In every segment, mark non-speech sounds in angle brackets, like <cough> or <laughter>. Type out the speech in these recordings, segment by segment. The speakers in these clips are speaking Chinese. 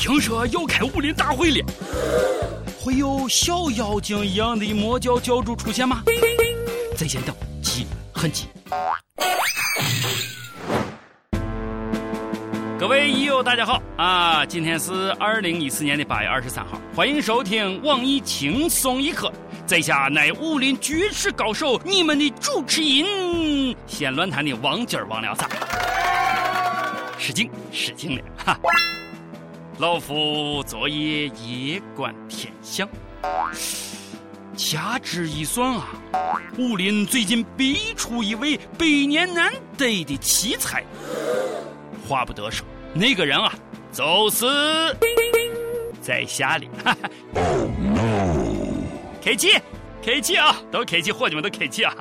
听说要开武林大会了，会有小妖精一样的魔教教主出现吗？在线等，急，很急。各位益友，大家好啊！今天是二零一四年的八月二十三号，欢迎收听网易轻松一刻。在下乃武林绝世高手，你们的主持人，先乱谈的王今儿忘了啥？失敬失敬了哈！老夫昨夜夜观天象，掐指一算啊，武林最近必出一位百年难得的奇才。话不多说，那个人啊，就是在下的。Oh no！客气，客气啊，都客气，伙计们都客气啊。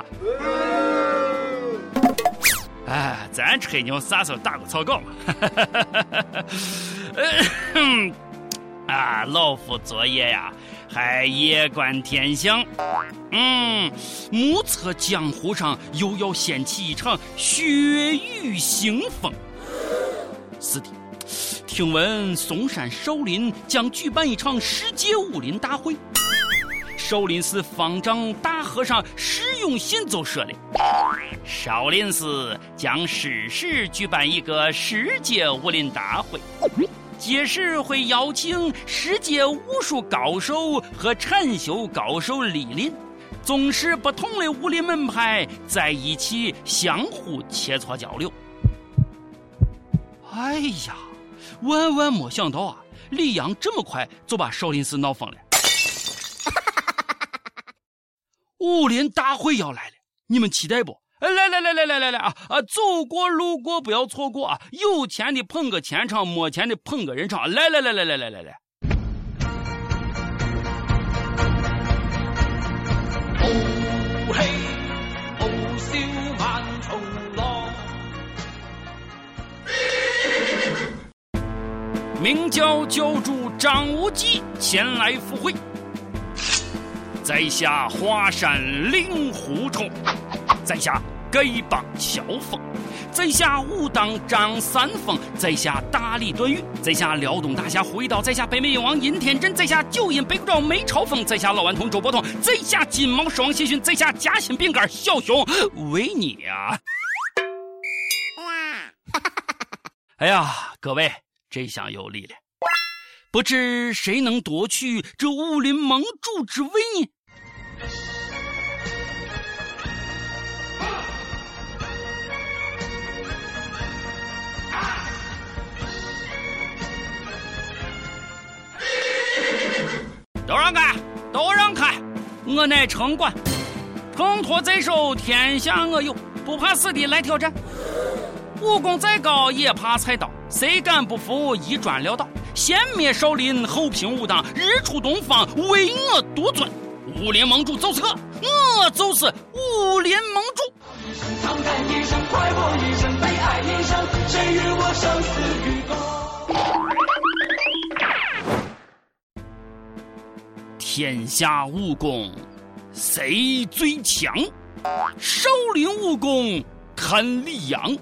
哎，咱吹牛啥时候打过草稿嘛？<laughs> <laughs> 啊，老夫昨夜呀，还夜观天象，嗯，目测江湖上又要掀起一场血雨腥风。是的，听闻嵩山少林将举办一场世界武林大会。少林寺方丈大和尚释永信就说了：“少林寺将适时举办一个世界武林大会，届时会邀请世界武术高手和禅修高手莅临，纵使不同的武林门派在一起相互切磋交流。”哎呀，万万没想到啊！李阳这么快就把少林寺闹疯了。<laughs> 武林大会要来了，你们期待不？来来来来来来来啊啊！走过路过不要错过啊！有钱的捧个钱场，没钱的捧个人场。来来来来来来来来！哦嘿，傲笑万重浪。明教教主张无忌前来赴会。在下华山令狐冲，在下丐帮乔峰，在下武当张三丰，在下大理段誉，在下辽东大侠胡一刀，在下北美鹰王尹天真，在下九阴白骨爪梅超风，在下老顽童周伯通，在下金毛双喜讯，在下夹心饼干小熊维尼啊！哎呀，各位，这下有力了，不知谁能夺取这武林盟主之位呢？都让开，都让开！我乃城管，秤砣在手，天下我有，不怕死的来挑战。武功再高也怕菜刀，谁敢不服一砖撂倒？先灭少林，后平武当，日出东方，唯我独尊。武林盟主就是我，我就是武林盟主。一生长叹一声，快活一生，悲哀一生，谁与我生死与共？天下武功谁最强？少林武功看李阳。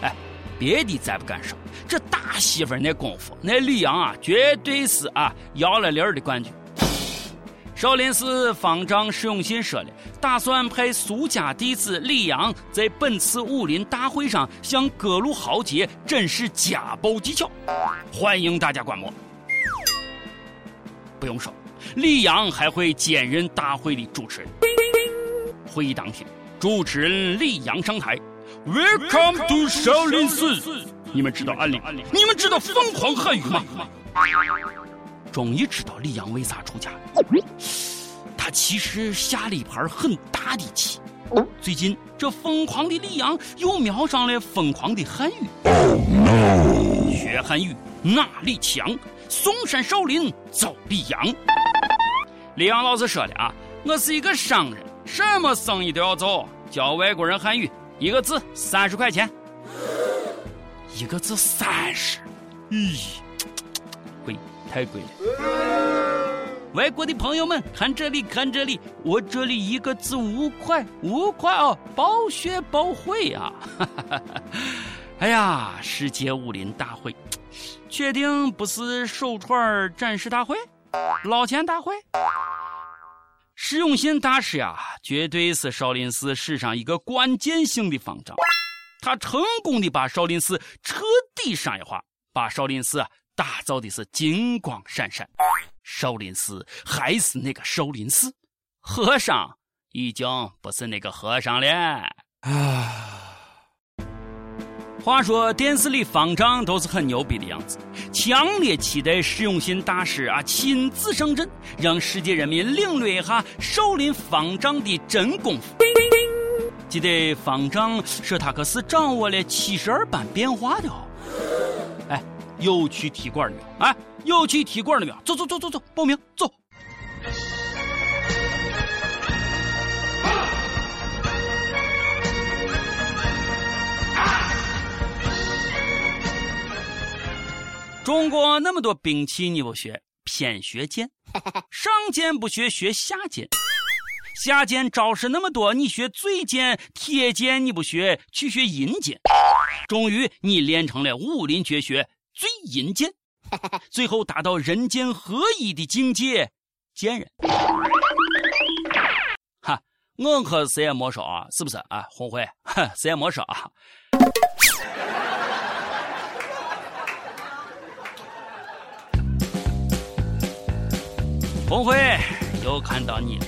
哎，别的咱不敢说，这大媳妇那功夫，那李阳啊，绝对是啊摇了铃的冠军。少林寺方丈释永信说了，打算派苏家弟子李阳在本次武林大会上向各路豪杰展示家暴技巧，欢迎大家观摩。不用说，李阳还会兼任大会的主持人。会议当天，主持人李阳上台，Welcome to 少林寺。你们知道安利？你们知道疯狂汉语吗？终于知道李阳为啥出家了。他其实下了一盘很大的棋。最近，这疯狂的李阳又瞄上了疯狂的汉语。学汉语哪里强？嵩山少林走李阳，李阳老师说的啊，我是一个商人，什么生意都要做，教外国人汉语，一个字三十块钱，一个字三十，咦，贵，太贵了。外国的朋友们，看这里，看这里，我这里一个字五块，五块哦，包学包会啊。哈哈哈哈哎呀，世界武林大会，确定不是手串展示大会、捞钱大会？释永信大师呀，绝对是少林寺史上一个关键性的方丈。他成功的把少林寺彻底商业化，把少林寺打造的是金光闪闪。少林寺还是那个少林寺，和尚已经不是那个和尚了。啊。话说电视里方丈都是很牛逼的样子，强烈期待释永信大师啊亲自上阵，让世界人民领略一下少林方丈的真功夫。记得方丈说他可是掌握了七十二般变化的哦。哎，有去踢馆的没有？哎，有去踢馆的没有？走走走走走，报名走。中国那么多兵器你不学，偏学剑；<laughs> 上剑不学，学下剑；下剑招式那么多，你学醉剑、铁剑你不学，去学银剑。终于你练成了武林绝学醉银剑，<laughs> 最后达到人剑合一的境界，贱人。哈，我可谁也没说啊，是不是啊？红会，谁也没说啊。红辉又看到你了，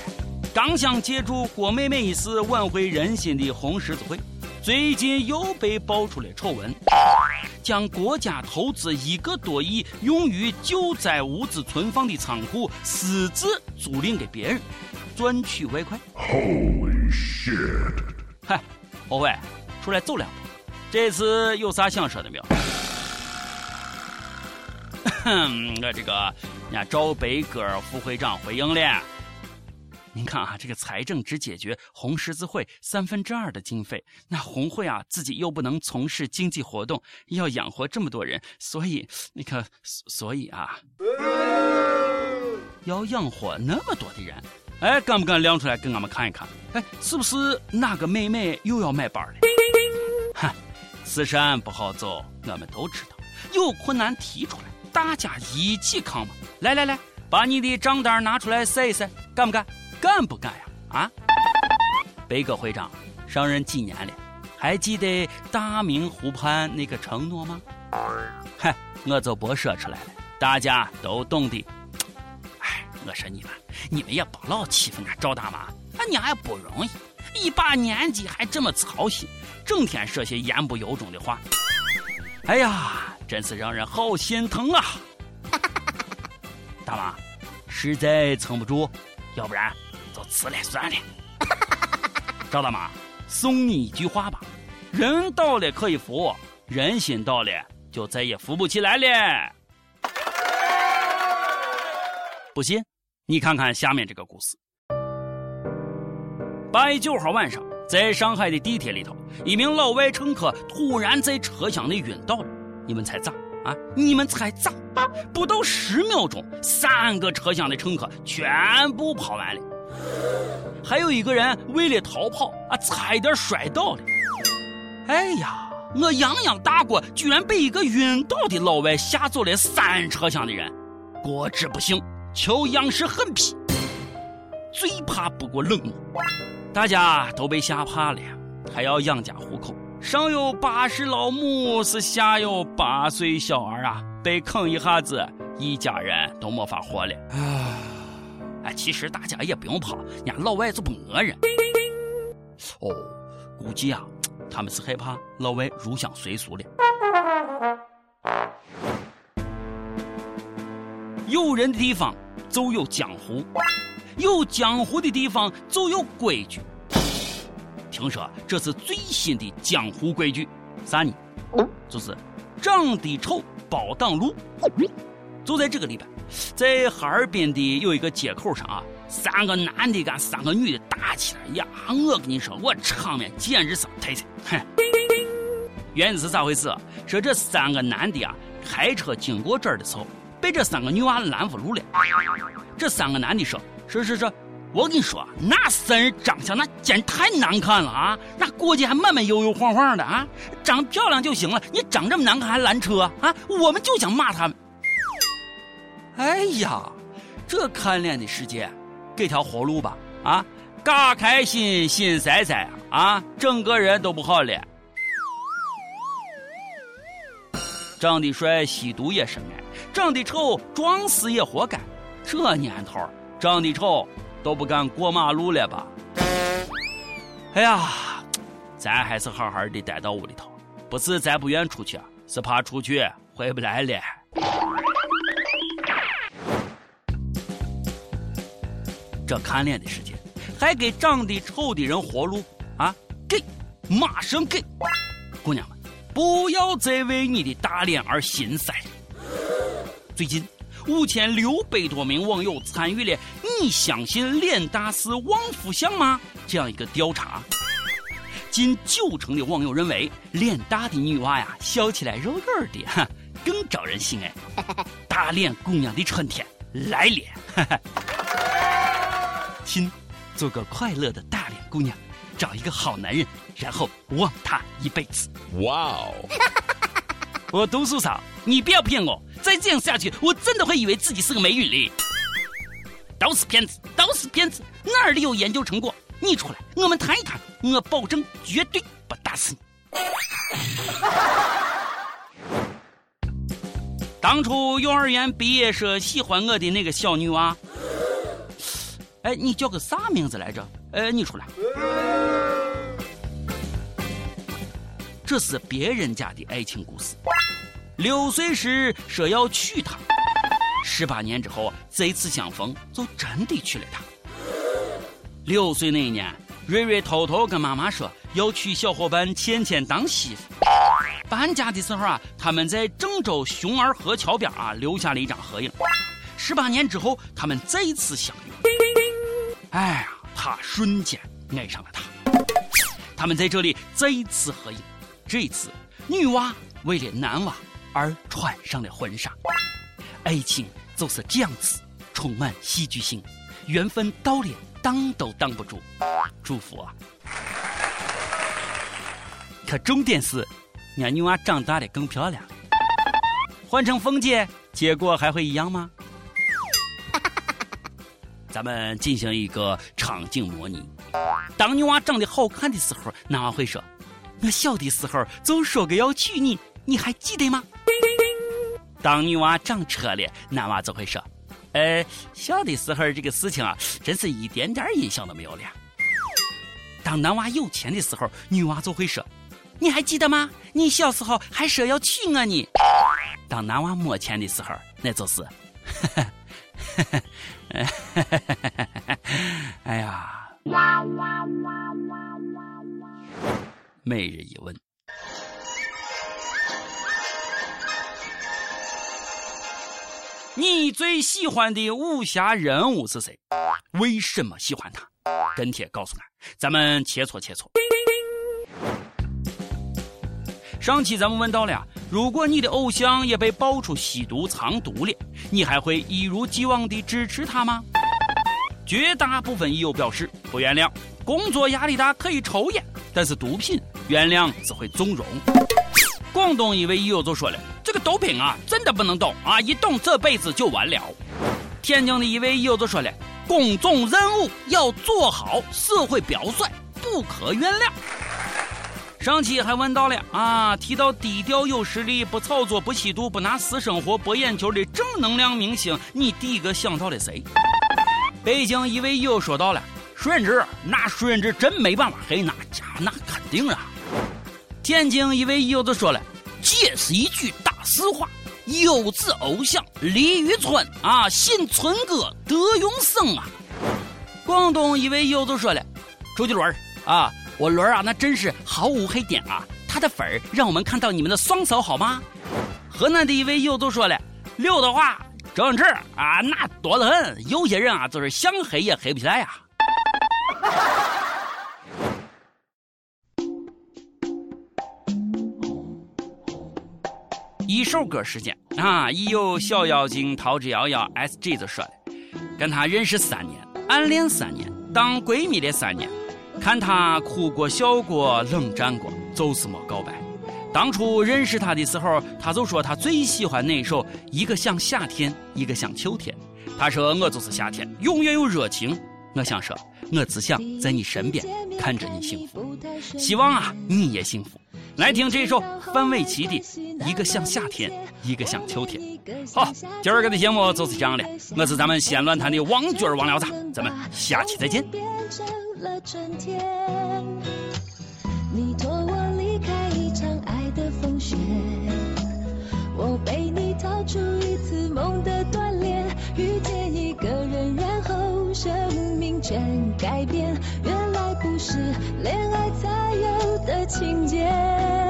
刚想借助郭美美一事挽回人心的红十字会，最近又被爆出了丑闻，将国家投资一个多亿用于救灾物资存放的仓库私自租赁给别人，赚取外快。Holy shit！嗨，红辉，出来走两步，这次有啥想说的没有？哼，我这个。人家赵北哥副会长回应了，您看啊，这个财政只解决红十字会三分之二的经费，那红会啊自己又不能从事经济活动，要养活这么多人，所以那个，所以啊，要养活那么多的人，哎，敢不敢亮出来给俺们看一看？哎，是不是哪个妹妹又要买班了？哈，此山不好走，我们都知道，有困难提出来。大家一起扛嘛！来来来，把你的账单拿出来晒一晒，干不干？干不干呀？啊！贝哥会长上任几年了？还记得大明湖畔那个承诺吗？嗨，我就不说出来了，大家都懂的。哎，我说你们，你们也不老欺负俺赵大妈，俺娘也不容易，一把年纪还这么操心，整天说些言不由衷的话。哎呀！真是让人好心疼啊！<laughs> 大妈，实在撑不住，要不然就辞了算了。<laughs> 赵大妈，送你一句话吧：人倒了可以扶，人心倒了就再也扶不起来了。不信，你看看下面这个故事。八月九号晚上，在上海的地铁里头，一名老外乘客突然在车厢内晕倒了。你们猜咋啊？你们猜咋？不到十秒钟，三个车厢的乘客全部跑完了，还有一个人为了逃跑啊，差一点摔倒了。哎呀，我泱泱大国居然被一个晕倒的老外吓走了三车厢的人，国之不幸，求样式狠批。最怕不过冷漠，大家都被吓怕了，还要养家糊口。上有八十老母，是下有八岁小儿啊！被坑一下子，一家人都没法活了。哎，其实大家也不用怕，人家老外就不讹人。哦，估计啊，他们是害怕老外入乡随俗了。有人的地方就有江湖，有江湖的地方就有规矩。听说这是最新的江湖规矩，啥呢？就是长得丑包挡路。就在这个礼拜，在哈尔滨的有一个街口上啊，三个男的跟三个女的打起来呀！我跟你说，我场面简直是太惨。哼，原因是咋回事？说这三个男的啊，开车经过这儿的时候，被这三个女娃拦住路了。这三个男的说：“说说说，我跟你说，那三人长相那简直太难看了啊！那过去还慢慢悠悠晃晃的啊，长漂亮就行了，你长这么难看还拦车啊？我们就想骂他们。哎呀，这看脸的世界，给条活路吧啊！嘎开心，心塞塞啊，整个人都不好了。长得帅吸毒也是爱，长得丑撞死也活该。这年头，长得丑都不敢过马路了吧？哎呀，咱还是好好的待到屋里头，不是咱不愿出去，是怕出去回不来了。这看脸的世界，还给长得丑的人活路啊？给，马上给！姑娘们。不要再为你的大脸而心塞。最近，五千六百多名网友参与了“你相信脸大是旺夫相吗”这样一个调查，近九成的网友认为脸大的女娃呀，笑起来肉肉的，哈，更招人喜爱。大脸姑娘的春天来了，亲，做个快乐的大脸姑娘。找一个好男人，然后忘他一辈子。哇哦！我读书少，你不要骗我。再这样下去，我真的会以为自己是个美女哩。都是骗子，都是骗子，哪里有研究成果？你出来，我们谈一谈，我保证绝对不打死你。当初幼儿园毕业说喜欢我的那个小女娃，哎，你叫个啥名字来着？哎，你出来。这是别人家的爱情故事。六岁时说要娶她，十八年之后再次相逢，就真的娶了她。六岁那一年，瑞瑞偷偷跟妈妈说要娶小伙伴倩倩当媳妇。搬家的时候啊，他们在郑州熊儿河桥边啊留下了一张合影。十八年之后，他们再次相遇。哎呀，他瞬间爱上了她。他们在这里再次合影。这一次，女娃为了男娃而穿上了婚纱，爱情就是这样子，充满戏剧性，缘分到了挡都挡不住。祝福啊！可重点是，俺女娃长大了更漂亮。换成凤姐，结果还会一样吗？<laughs> 咱们进行一个场景模拟：当女娃长得好看的时候，男娃会说。我小的时候就说个要娶你，你还记得吗？当女娃长车了，男娃就会说：“呃，小的时候这个事情啊，真是一点点印象都没有了。”当男娃有钱的时候，女娃就会说：“你还记得吗？你小时候还说要娶我呢。”当男娃没钱的时候，那就是，<laughs> 哎呀。每日一问：你最喜欢的武侠人物是谁？为什么喜欢他？跟帖告诉俺，咱们切磋切磋。上期咱们问到了，如果你的偶像也被爆出吸毒藏毒了，你还会一如既往的支持他吗？绝大部分友表示不原谅，工作压力大可以抽烟，但是毒品。原谅只会纵容。广东一位友友就说了：“这个毒品啊，真的不能动啊，一动这辈子就完了。”天津的一位友友就说了：“公众任务要做好，社会表率不可原谅。”上期还问到了啊，提到低调有实力、不炒作、不吸毒、不拿私生活博眼球的正能量明星，你第一个想到了谁？北京一位友说到了：“舒润志，那舒润志真没办法黑那家，那肯定啊。”天津一位友子说了：“这是一句大实话，优质偶像李宇春啊，信春哥德永生啊。”广东一位友子说了：“周杰伦啊，我伦啊，那真是毫无黑点啊，他的粉儿让我们看到你们的双手好吗？”河南的一位友子说了：“刘德华、周星驰啊，那多得很，有些人啊，就是想黑也黑不起来呀。”一首歌时间啊，已有小妖精逃之夭夭 S G 就说了，跟他认识三年暗恋三年，当闺蜜的三年，看她哭过、笑过、冷战过，就是没告白。当初认识她的时候，她就说她最喜欢哪首？一个像夏天，一个像秋天。她说我就是夏天，永远有热情。我想说，我只想在你身边看着你幸福。希望啊，你也幸福。来听这首范玮琪的《一个像夏天，一个像秋天》。好，今儿个的节目就是这样的。我是咱们西安论坛的王军王聊子，咱们下期再见。变成了春天。你托我离开一场爱的风雪，我陪你逃出一次梦的锻炼，遇见一个人，然后生命全改变。原来不是恋爱情节。